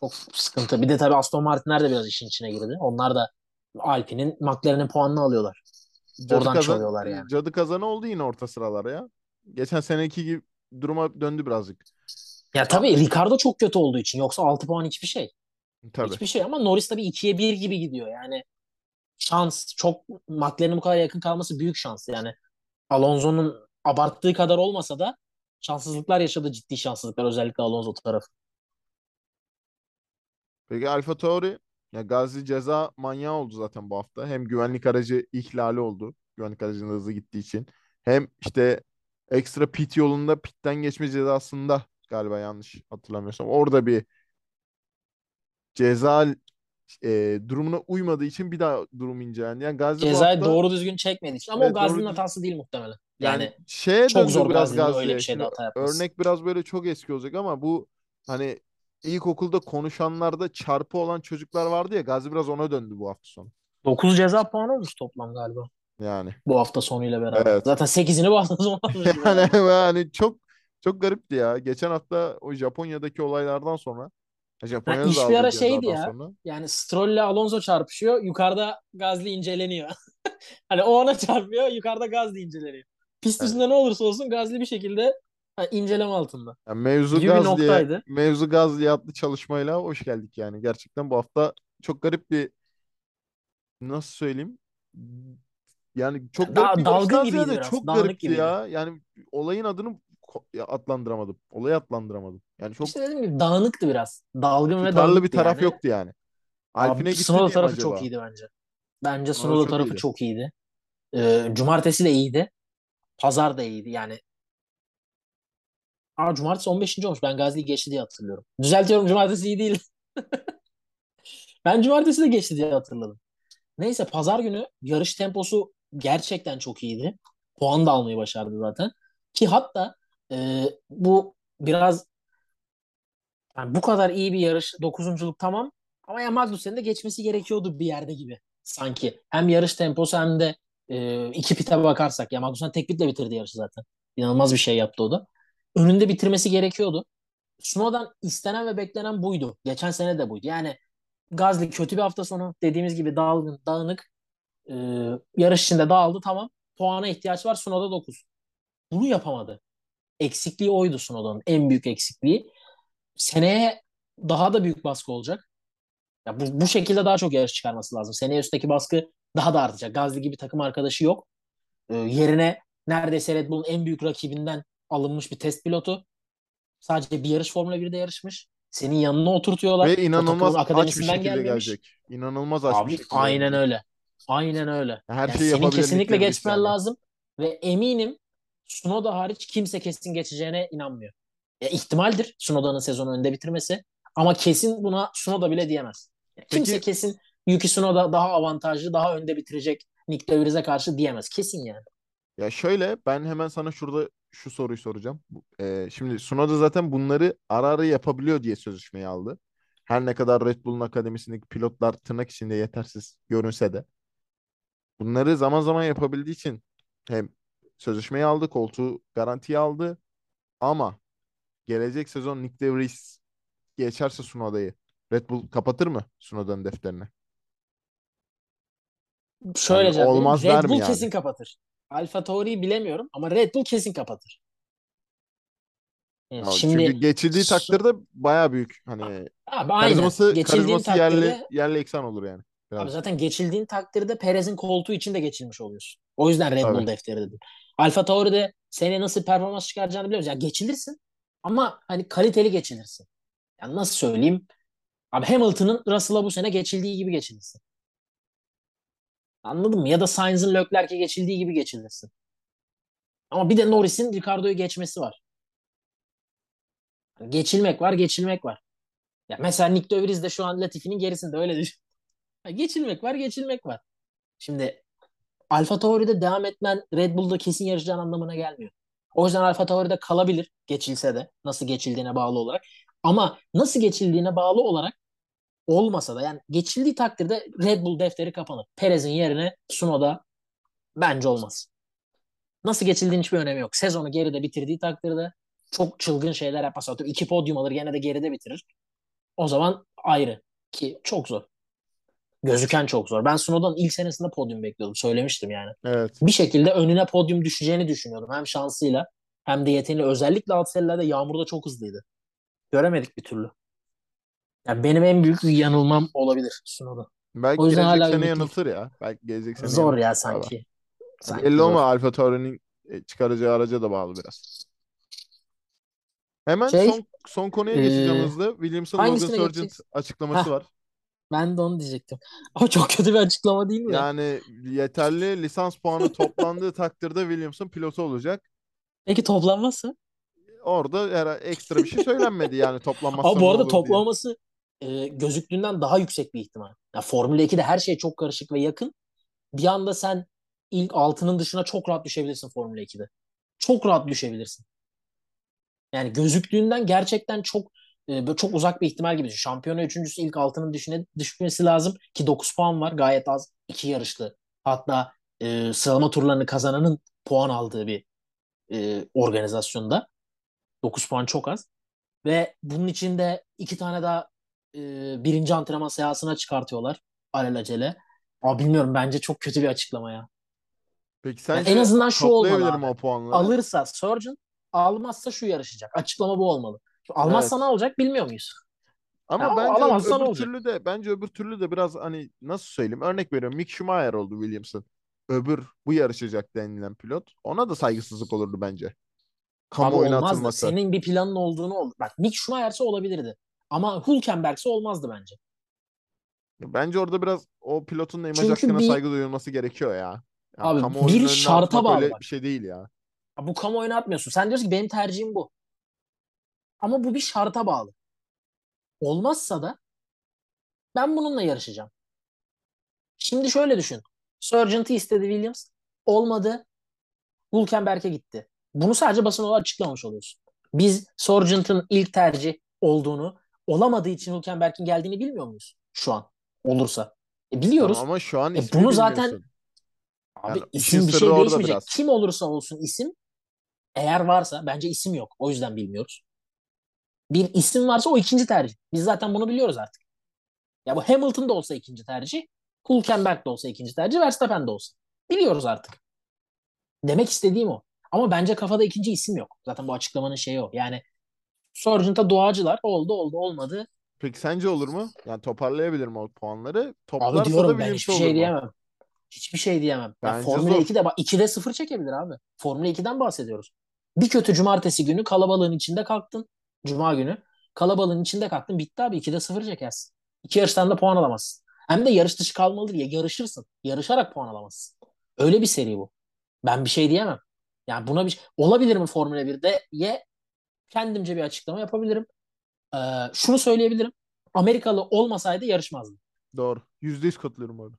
Çok sıkıntı. Bir de tabii Aston Martin'ler de biraz işin içine girdi. Onlar da Alpine'in McLaren'in puanını alıyorlar. Cadı Oradan kazan- çalıyorlar yani. Cadı kazanı oldu yine orta sıralara ya. Geçen seneki gibi duruma döndü birazcık. Ya tabii Ricardo çok kötü olduğu için. Yoksa 6 puan hiçbir şey. Tabii. Hiçbir şey ama Norris tabii 2'ye 1 gibi gidiyor. Yani şans çok McLaren'in bu kadar yakın kalması büyük şans. Yani Alonso'nun abarttığı kadar olmasa da şanssızlıklar yaşadı ciddi şanssızlıklar özellikle Alonso tarafı. Peki Alfa Tauri ya Gazi ceza manyağı oldu zaten bu hafta. Hem güvenlik aracı ihlali oldu. Güvenlik aracının hızlı gittiği için. Hem işte ekstra pit yolunda pitten geçme cezasında galiba yanlış hatırlamıyorsam. Orada bir ceza e, durumuna uymadığı için bir daha durum incelendi. Yani Gazi bu Cezayı hafta doğru düzgün çekmediği için ama Evet, o Gazi'nin doğru hatası değil muhtemelen. yani, Yani şeye çok zor biraz Gazi'nin öyle bir şeyde hata yapması. örnek biraz böyle çok eski olacak ama bu hani ilkokulda konuşanlarda çarpı olan çocuklar vardı ya Gazi biraz ona döndü bu hafta sonu. 9 ceza puanı olmuş toplam galiba Yani. bu hafta sonuyla beraber. Evet. Zaten 8'ini bu hafta sonu almış. Yani yani çok çok garipti ya. Geçen hafta o Japonya'daki olaylardan sonra Japonya'da iş da bir ara şeydi ya. sonra. Yani Stroll ile Alonso çarpışıyor. Yukarıda Gazli inceleniyor. hani o ona çarpıyor. Yukarıda Gazli inceleniyor. Pist Evet. ne olursa olsun Gazli bir şekilde ha, inceleme altında. Yani mevzu Gibi bir Gazli'ye mevzu Gazli'ye adlı çalışmayla hoş geldik yani. Gerçekten bu hafta çok garip bir nasıl söyleyeyim? Yani çok Da- garip bir dalgın yarıştan gibiydi biraz, çok garipti gibiydi. ya. Yani olayın adını adlandıramadım. Olayı adlandıramadım. Yani çok İşte dediğim gibi dağınıktı biraz. Dalgın ve tutarlı bir dağınıktı taraf yani. yoktu yani. Alpine gitti mi tarafı acaba? çok iyiydi bence. Bence çok tarafı iyiydi. çok iyiydi. Ee, cumartesi de iyiydi. Pazar da iyiydi. Yani Aa, cumartesi 15. olmuş. Ben Gazli'yi geçti diye hatırlıyorum. Düzeltiyorum cumartesi iyi değil. Ben cumartesi de geçti diye hatırladım. Neyse pazar günü yarış temposu gerçekten çok iyiydi. Puan da almayı başardı zaten. Ki hatta e, bu biraz yani bu kadar iyi bir yarış dokuzunculuk tamam ama ya Magnussen'in de geçmesi gerekiyordu bir yerde gibi sanki. Hem yarış temposu hem de e, iki pite bakarsak ya Magnussen tek pitle bitirdi yarışı zaten. İnanılmaz bir şey yaptı o da. Önünde bitirmesi gerekiyordu. Sunoda'dan istenen ve beklenen buydu. Geçen sene de buydu. Yani Gazli kötü bir hafta sonu. Dediğimiz gibi dağılgın, dağınık. Ee, yarış içinde dağıldı tamam. puana ihtiyaç var. Sunoda 9. Bunu yapamadı. Eksikliği oydu Sunoda'nın. En büyük eksikliği. Seneye daha da büyük baskı olacak. Ya bu, bu şekilde daha çok yarış çıkarması lazım. Seneye üstteki baskı daha da artacak. Gazli gibi takım arkadaşı yok. Ee, yerine neredeyse Red Bull'un en büyük rakibinden alınmış bir test pilotu. Sadece bir yarış Formula 1'de yarışmış. Senin yanına oturtuyorlar. Ve inanılmaz aç bir şekilde gelmemiş. gelecek. İnanılmaz aç bir Abi şekilde. aynen öyle. Aynen öyle. Her Yani şeyi senin kesinlikle geçmen yani. lazım ve eminim Sunoda hariç kimse kesin geçeceğine inanmıyor. Ya, ihtimaldir Sunoda'nın sezonu önde bitirmesi ama kesin buna Sunoda bile diyemez. Ya, kimse Peki- kesin Yuki Tsunoda daha avantajlı, daha önde bitirecek Nick De Vries'e karşı diyemez. Kesin yani. Ya şöyle ben hemen sana şurada şu soruyu soracağım. Ee, şimdi Tsunoda zaten bunları ara ara yapabiliyor diye sözleşmeyi aldı. Her ne kadar Red Bull'un akademisindeki pilotlar tırnak içinde yetersiz görünse de bunları zaman zaman yapabildiği için hem sözleşmeyi aldı, koltuğu garantiye aldı ama gelecek sezon Nick De Vries geçerse Tsunoda'yı Red Bull kapatır mı Tsunoda'nın defterini? Şöyle Yani olmaz Red Bull yani? kesin kapatır. Alfa Tauri'yi bilemiyorum ama Red Bull kesin kapatır. Ya şimdi Çünkü geçildiği takdirde baya büyük hani abi aynen. karizması Geçildiğin karizması yerli takdirde yerli eksan olur yani. Biraz. Abi zaten geçildiğin takdirde Perez'in koltuğu için de geçilmiş oluyorsun. O yüzden Red Bull defteri dedim. Alfa Tauri'de seni nasıl performans çıkaracağını biliyoruz. Ya geçilirsin ama hani kaliteli geçilirsin. Yani nasıl söyleyeyim? Abi Hamilton'ın Russell'a bu sene geçildiği gibi geçilirsin. Anladın mı? Ya da Sainz'ın Leclerc'e geçildiği gibi geçilirsin. Ama bir de Norris'in Ricardo'yu geçmesi var. Yani geçilmek var, geçilmek var. Ya mesela Nick De de şu an Latifi'nin gerisinde öyle düşün. Geçilmek var, geçilmek var. Şimdi Alfa Tauri'de devam etmen Red Bull'da kesin yarışacağın anlamına gelmiyor. O yüzden Alfa Tauri'de kalabilir geçilse de nasıl geçildiğine bağlı olarak. Ama nasıl geçildiğine bağlı olarak olmasa da yani geçildiği takdirde Red Bull defteri kapanır. Perez'in yerine Tsunoda bence olmaz. Nasıl geçildiğinin hiçbir önemi yok. Sezonu geride bitirdiği takdirde çok çılgın şeyler yapmasa atıyorum iki podyum alır gene de geride bitirir. O zaman ayrı ki çok zor. Gözüken çok zor. Ben Tsunoda'nın ilk senesinde podyum bekliyordum. Söylemiştim yani Evet. bir şekilde önüne podyum düşeceğini düşünüyordum. Hem şansıyla hem de yeteneğiyle. Özellikle alt serilerde yağmurda çok hızlıydı. Göremedik bir türlü. Yani benim en büyük yanılmam olabilir Sunoda. Belki O yüzden gelecek hala sene yanıltır ya. Belki gelecek sene Zor ya yanıltır galiba. sanki. Sanki Belli olma Alfa Tauri'nin e, çıkaracağı araca da bağlı biraz. Hemen Şey, son son konuya geçeceğim hızlı. Williams'ın Logan Sargent açıklaması Hah. var. Ben de onu diyecektim. Ama çok kötü bir açıklama değil mi? Yani yeterli lisans puanı toplandığı takdirde Williams'ın pilotu olacak. Peki toplanmazsa? Orada her ekstra bir şey söylenmedi yani toplanmazsa Ama bu arada toplaması e, gözüktüğünden daha yüksek bir ihtimal. Ya Formula 2'de her şey çok karışık ve yakın. Bir anda sen ilk altının dışına çok rahat düşebilirsin Formula 2'de. Çok rahat düşebilirsin. Yani gözüktüğünden gerçekten çok e, böyle çok uzak bir ihtimal gibi. Şampiyona üçüncüsü ilk altının düşüne, düşmesi lazım ki 9 puan var gayet az. iki yarışlı. Hatta e, sıralama turlarını kazananın puan aldığı bir e, organizasyonda. 9 puan çok az. Ve bunun içinde iki tane daha e, birinci antrenman sehasına çıkartıyorlar alelacele. Ama bilmiyorum bence çok kötü bir açıklama ya. Peki Yani sence en azından şu olmalı abi. o puanları? Alırsa Surgeon, almazsa şu yarışacak. Açıklama bu olmalı. Almazsa Evet. ne olacak bilmiyor muyuz? Ama Ya, bence alamazsa öbür olacak? türlü de bence öbür türlü de biraz hani nasıl söyleyeyim örnek veriyorum Mick Schumacher oldu Williams'ın. Öbür bu yarışacak denilen pilot. Ona da saygısızlık olurdu bence. Kamuoyuna atılması. Senin bir planın olduğunu oldu. Bak Mick Schumacher'se olabilirdi. Ama Hülkenberg'se olmazdı bence. Bence orada biraz o pilotun imaj Çünkü hakkına bir- saygı duyulması gerekiyor ya. Ya Abi bir şarta bağlı öyle bak. bir şey değil ya. Ya Bu kamuoyuna atmıyorsun. Sen diyorsun ki benim tercihim bu. Ama bu bir şarta bağlı. Olmazsa da ben bununla yarışacağım. Şimdi şöyle düşün. Sargent'ı istedi Williams. Olmadı. Hülkenberg'e gitti. Bunu sadece basın olarak açıklamış oluyorsun. Biz Sargent'ın ilk tercih olduğunu, olamadığı için Hülkenberg'in geldiğini bilmiyor muyuz şu an? Olursa. E biliyoruz. Tamam ama şu an E bunu zaten-. Abi Yani isim bir şey değişmeyecek. biraz. Kim olursa olsun isim eğer varsa bence isim yok. O yüzden bilmiyoruz. Bir isim varsa o ikinci tercih. Biz zaten bunu biliyoruz artık. Ya bu Hamilton da olsa ikinci tercih, Hülkenberg de olsa ikinci tercih, Verstappen de olsa. Biliyoruz artık. Demek istediğim o. Ama bence kafada ikinci isim yok. Zaten bu açıklamanın şeyi o. Yani Sargent'a doğacılar oldu oldu olmadı. Peki sence olur mu? Yani toparlayabilir mi o puanları? Abi Toplarsa da diyorum ben hiçbir şey mu? diyemem. Hiçbir şey diyemem. Bence Formula zor. 2'de bak 2'de 0 çekebilir abi. Formula 2'den bahsediyoruz. Bir kötü cumartesi günü kalabalığın içinde kalktın. Cuma günü. Kalabalığın içinde kalktın. Bitti abi. 2'de 0 çekersin. İki yarıştan da puan alamazsın. Hem de yarış dışı kalmalı diye yarışırsın. Yarışarak puan alamazsın. Öyle bir seri bu. Ben bir şey diyemem. Yani buna bir olabilir mi Formula 1'de? Ye kendimce bir açıklama yapabilirim. Ee, şunu söyleyebilirim. Amerikalı olmasaydı yarışmazdı. Doğru. Yüzde yüz katılıyorum orada.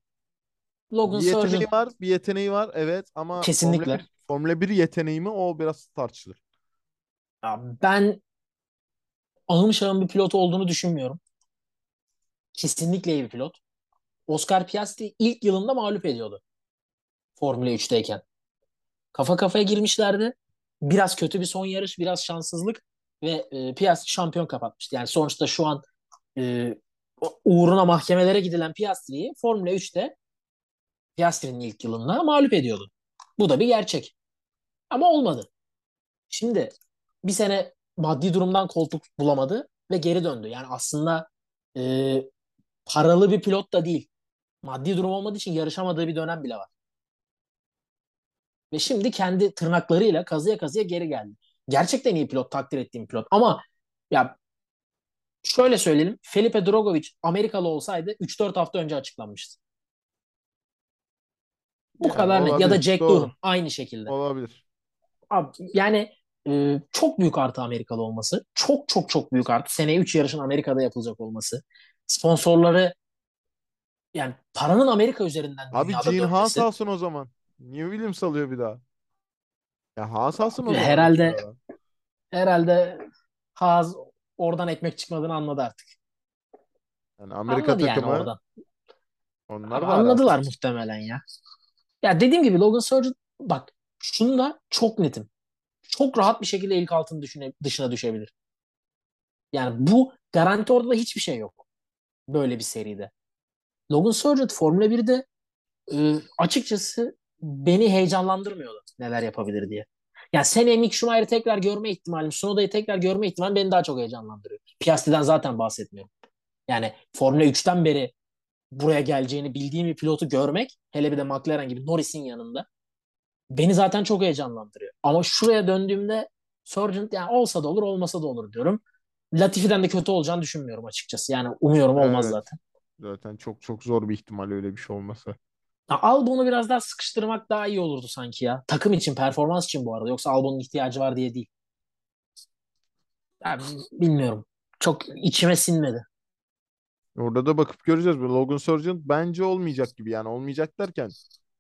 Logan Bir yeteneği Sargent var, bir yeteneği var evet ama Formula kesinlikle. 1, Formula 1 yeteneği mi o biraz tartışılır. Ya ben ahım şahım bir pilot olduğunu düşünmüyorum. Kesinlikle iyi bir pilot. Oscar Piastri ilk yılında mağlup ediyordu. Formula 3'teyken. Kafa kafaya girmişlerdi. Biraz kötü bir son yarış, biraz şanssızlık ve e, Piastri şampiyon kapatmıştı. Yani sonuçta şu an e, uğruna mahkemelere gidilen Piastri'yi Formula 3'te Piastri'nin ilk yılında mağlup ediyordu. Bu da bir gerçek. Ama olmadı. Şimdi bir sene maddi durumdan koltuk bulamadı ve geri döndü. Yani aslında e, paralı bir pilot da değil. Maddi durum olmadığı için yarışamadığı bir dönem bile var. Ve şimdi kendi tırnaklarıyla kazıya kazıya geri geldi. Gerçekten iyi pilot, takdir ettiğim pilot. Ama ya şöyle söyleyelim. Felipe Drogovic Amerikalı olsaydı 3-4 hafta önce açıklanmıştı. Bu Yani kadar net. Ya da olabilir. Jack Doğru. Doohan aynı şekilde. Olabilir. Abi, yani e, çok büyük artı Amerikalı olması. Çok çok çok büyük artı. Seneye 3 yarışın Amerika'da yapılacak olması. Sponsorları yani paranın Amerika üzerinden Abi Gene Haas alsın o zaman. Niye Williams alıyor bir daha? Ya Haas alsın o zaman. Herhalde herhalde Haas oradan ekmek çıkmadığını anladı artık. Yani Amerika Anladı yani takımı oradan. onlar var anladılar artık. muhtemelen ya. Ya dediğim gibi Logan Sargent bak şunda çok netim. Çok rahat bir şekilde ilk altın düşüne, dışına düşebilir. Yani bu garanti orada da hiçbir şey yok. Böyle bir seride. Logan Sargent Formula 1'de e, açıkçası beni heyecanlandırmıyordu neler yapabilir diye. Yani seneye Mick Schumacher'ı tekrar görme ihtimalim, Sunoda'yı tekrar görme ihtimalim beni daha çok heyecanlandırıyor. Piastri'den zaten bahsetmiyorum. Yani Formula 3'ten beri buraya geleceğini bildiğim bir pilotu görmek, hele bir de McLaren gibi Norris'in yanında beni zaten çok heyecanlandırıyor. Ama şuraya döndüğümde Sargent yani olsa da olur, olmasa da olur diyorum. Latifi'den de kötü olacağını düşünmüyorum açıkçası. Yani umuyorum olmaz Evet. zaten. Zaten çok çok zor bir ihtimal öyle bir şey olması. Ya Albon'u biraz daha sıkıştırmak daha iyi olurdu sanki ya. Takım için, performans için bu arada. Yoksa Albon'un ihtiyacı var diye değil. Ya, bilmiyorum. Çok içime sinmedi. Orada da bakıp göreceğiz. Logan Sargent bence olmayacak gibi. Yani olmayacak derken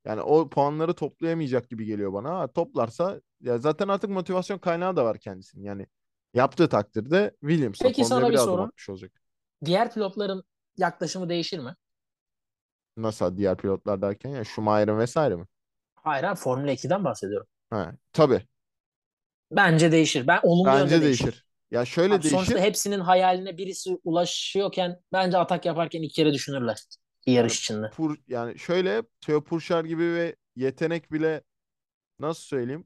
yani o puanları toplayamayacak gibi geliyor bana. Ha, toplarsa ya zaten artık motivasyon kaynağı da var kendisinin. Yani yaptığı takdirde Williams'a Peki sana bir 1'e adım soru. olacak. Diğer pilotların yaklaşımı değişir mi? Nasıl diğer pilotlar derken ya Schumacher'ın vesaire mi? Hayır abi Formula 2'den bahsediyorum. Ha, tabii. Bence değişir. Ben olumlu Bence değişir. değişir. Ya şöyle Abi sonuçta değişir. hepsinin hayaline birisi ulaşıyorken bence atak yaparken iki kere düşünürler bir yarış içinde. pur, yani şöyle Theo Pourchaire gibi ve yetenek bile nasıl söyleyeyim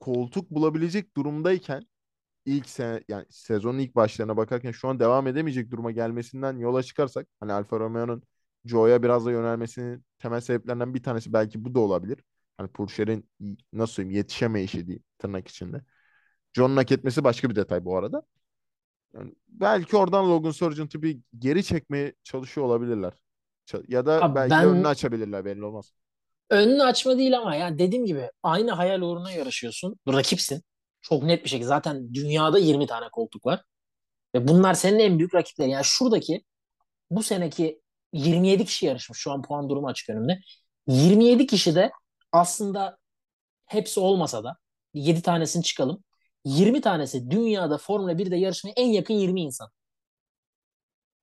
koltuk bulabilecek durumdayken ilk sene yani sezonun ilk başlarına bakarken şu an devam edemeyecek duruma gelmesinden yola çıkarsak hani Alfa Romeo'nun Joe'ya biraz da yönelmesinin temel sebeplerinden bir tanesi belki bu da olabilir. Hani Pourchaire'in nasıl söyleyeyim yetişemeyişi diyeyim tırnak içinde. John'un hak etmesi başka bir detay bu arada. Yani belki oradan Logan Sargent'ı bir geri çekmeye çalışıyor olabilirler. Ya da Abi belki de önünü ben açabilirler belli olmaz. önünü açma değil ama yani dediğim gibi aynı hayal uğruna yarışıyorsun. Rakipsin. Çok net bir şekilde. Zaten dünyada 20 tane koltuk var. Ve bunlar senin en büyük rakiplerin. Yani şuradaki bu seneki 27 kişi yarışmış. Şu an puan durumu açık önümde. 27 kişi de aslında hepsi olmasa da 7 tanesini çıkalım. 20 tanesi dünyada Formula 1'de yarışmaya en yakın 20 insan.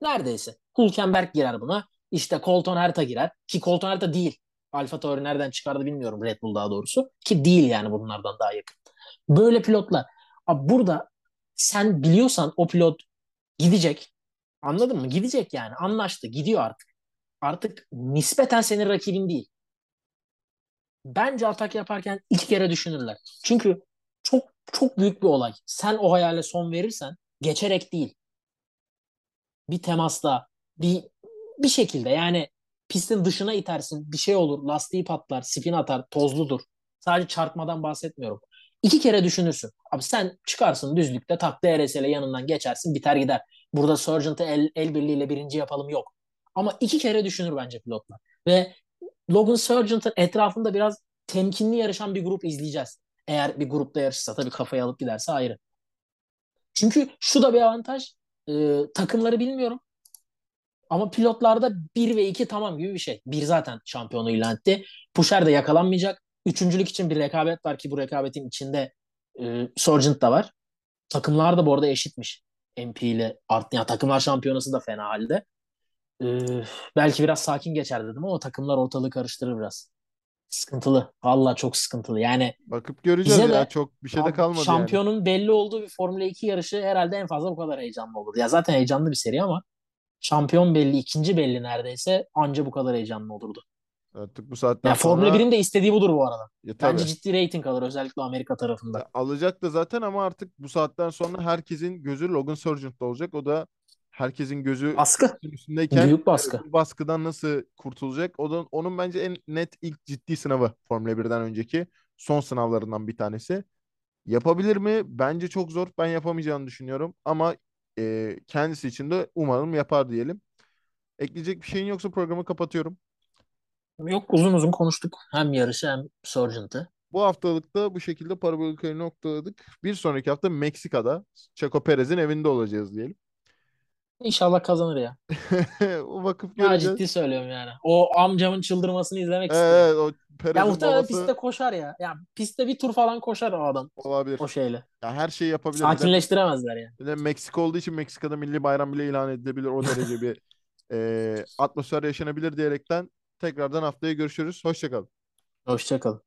Neredeyse. Hülkenberg girer buna. İşte Colton Herta girer. Ki Colton Herta değil. Alfa Tauri nereden çıkardı bilmiyorum Red Bull daha doğrusu. Ki değil yani bunlardan daha yakın. Böyle pilotlar. Abi burada sen biliyorsan o pilot gidecek. Anladın mı? Gidecek yani. Anlaştı. Gidiyor artık. Artık nispeten senin rakibin değil. bence atak yaparken iki kere düşünürler. Çünkü çok çok büyük bir olay. Sen o hayale son verirsen geçerek değil. Bir temasla bir bir şekilde yani pistin dışına itersin bir şey olur lastiği patlar spin atar tozludur. Sadece çarpmadan bahsetmiyorum. İki kere düşünürsün. Abi sen çıkarsın düzlükte tak DRS ile yanından geçersin biter gider. Burada Sargent'ı el, el birliğiyle birinci yapalım yok. Ama iki kere düşünür bence pilotlar. Ve Logan Sargent'ın etrafında biraz temkinli yarışan bir grup izleyeceğiz. Eğer bir grupta yarışırsa tabii kafayı alıp giderse ayrı. Çünkü şu da bir avantaj. E, takımları bilmiyorum. Ama pilotlarda 1 ve 2 tamam gibi bir şey. Bir zaten şampiyonu ilan etti. Pusher de yakalanmayacak. Üçüncülük için bir rekabet var ki bu rekabetin içinde e, Sargent da var. Takımlar da bu arada eşitmiş. MP ile art yani takımlar şampiyonası da fena halde. Ee, belki biraz sakin geçer dedim ama takımlar ortalığı karıştırır biraz. Sıkıntılı. Valla çok sıkıntılı. Yani Bakıp göreceğiz ya. de Çok bir şey de kalmadı yani. şampiyonun belli olduğu bir Formula 2 yarışı herhalde en fazla bu kadar heyecanlı olur. Ya zaten heyecanlı bir seri ama şampiyon belli, ikinci belli neredeyse anca bu kadar heyecanlı olurdu. Artık bu saatten Ya Formula sonra 1'in de istediği budur bu arada. ya, tabii. Bence ciddi reyting alır özellikle Amerika tarafında. Ya, alacak da zaten ama artık bu saatten sonra herkesin gözü Logan Sargent'ta olacak. O da herkesin gözü Baskı. üstündeyken Büyük baskı. bu baskıdan nasıl kurtulacak? O da onun bence en net ilk ciddi sınavı Formula 1'den önceki son sınavlarından bir tanesi. Yapabilir mi? Bence çok zor. Ben yapamayacağını düşünüyorum. Ama e, kendisi için de umarım yapar diyelim. Ekleyecek bir şeyin yoksa programı kapatıyorum. Yok uzun uzun konuştuk. Hem yarışı hem Sargent'ı. Bu haftalık da bu şekilde parabolikayı noktaladık. Bir sonraki hafta Meksika'da Checo Perez'in evinde olacağız diyelim. İnşallah kazanır ya. o bakıp Ya göreceğiz. ciddi söylüyorum yani. O amcamın çıldırmasını izlemek Evet, istiyorum. evet, o Ya Perez'in muhtemelen babası pistte koşar ya. Ya pistte bir tur falan koşar o adam olabilir. o şeyle. Ya her şeyi yapabilir. Sakinleştiremezler yani. bir de Meksika olduğu için Meksika'da milli bayram bile ilan edilebilir. O derece bir e, atmosfer yaşanabilir diyerekten tekrardan haftaya görüşürüz. Hoşçakalın. Hoşçakalın.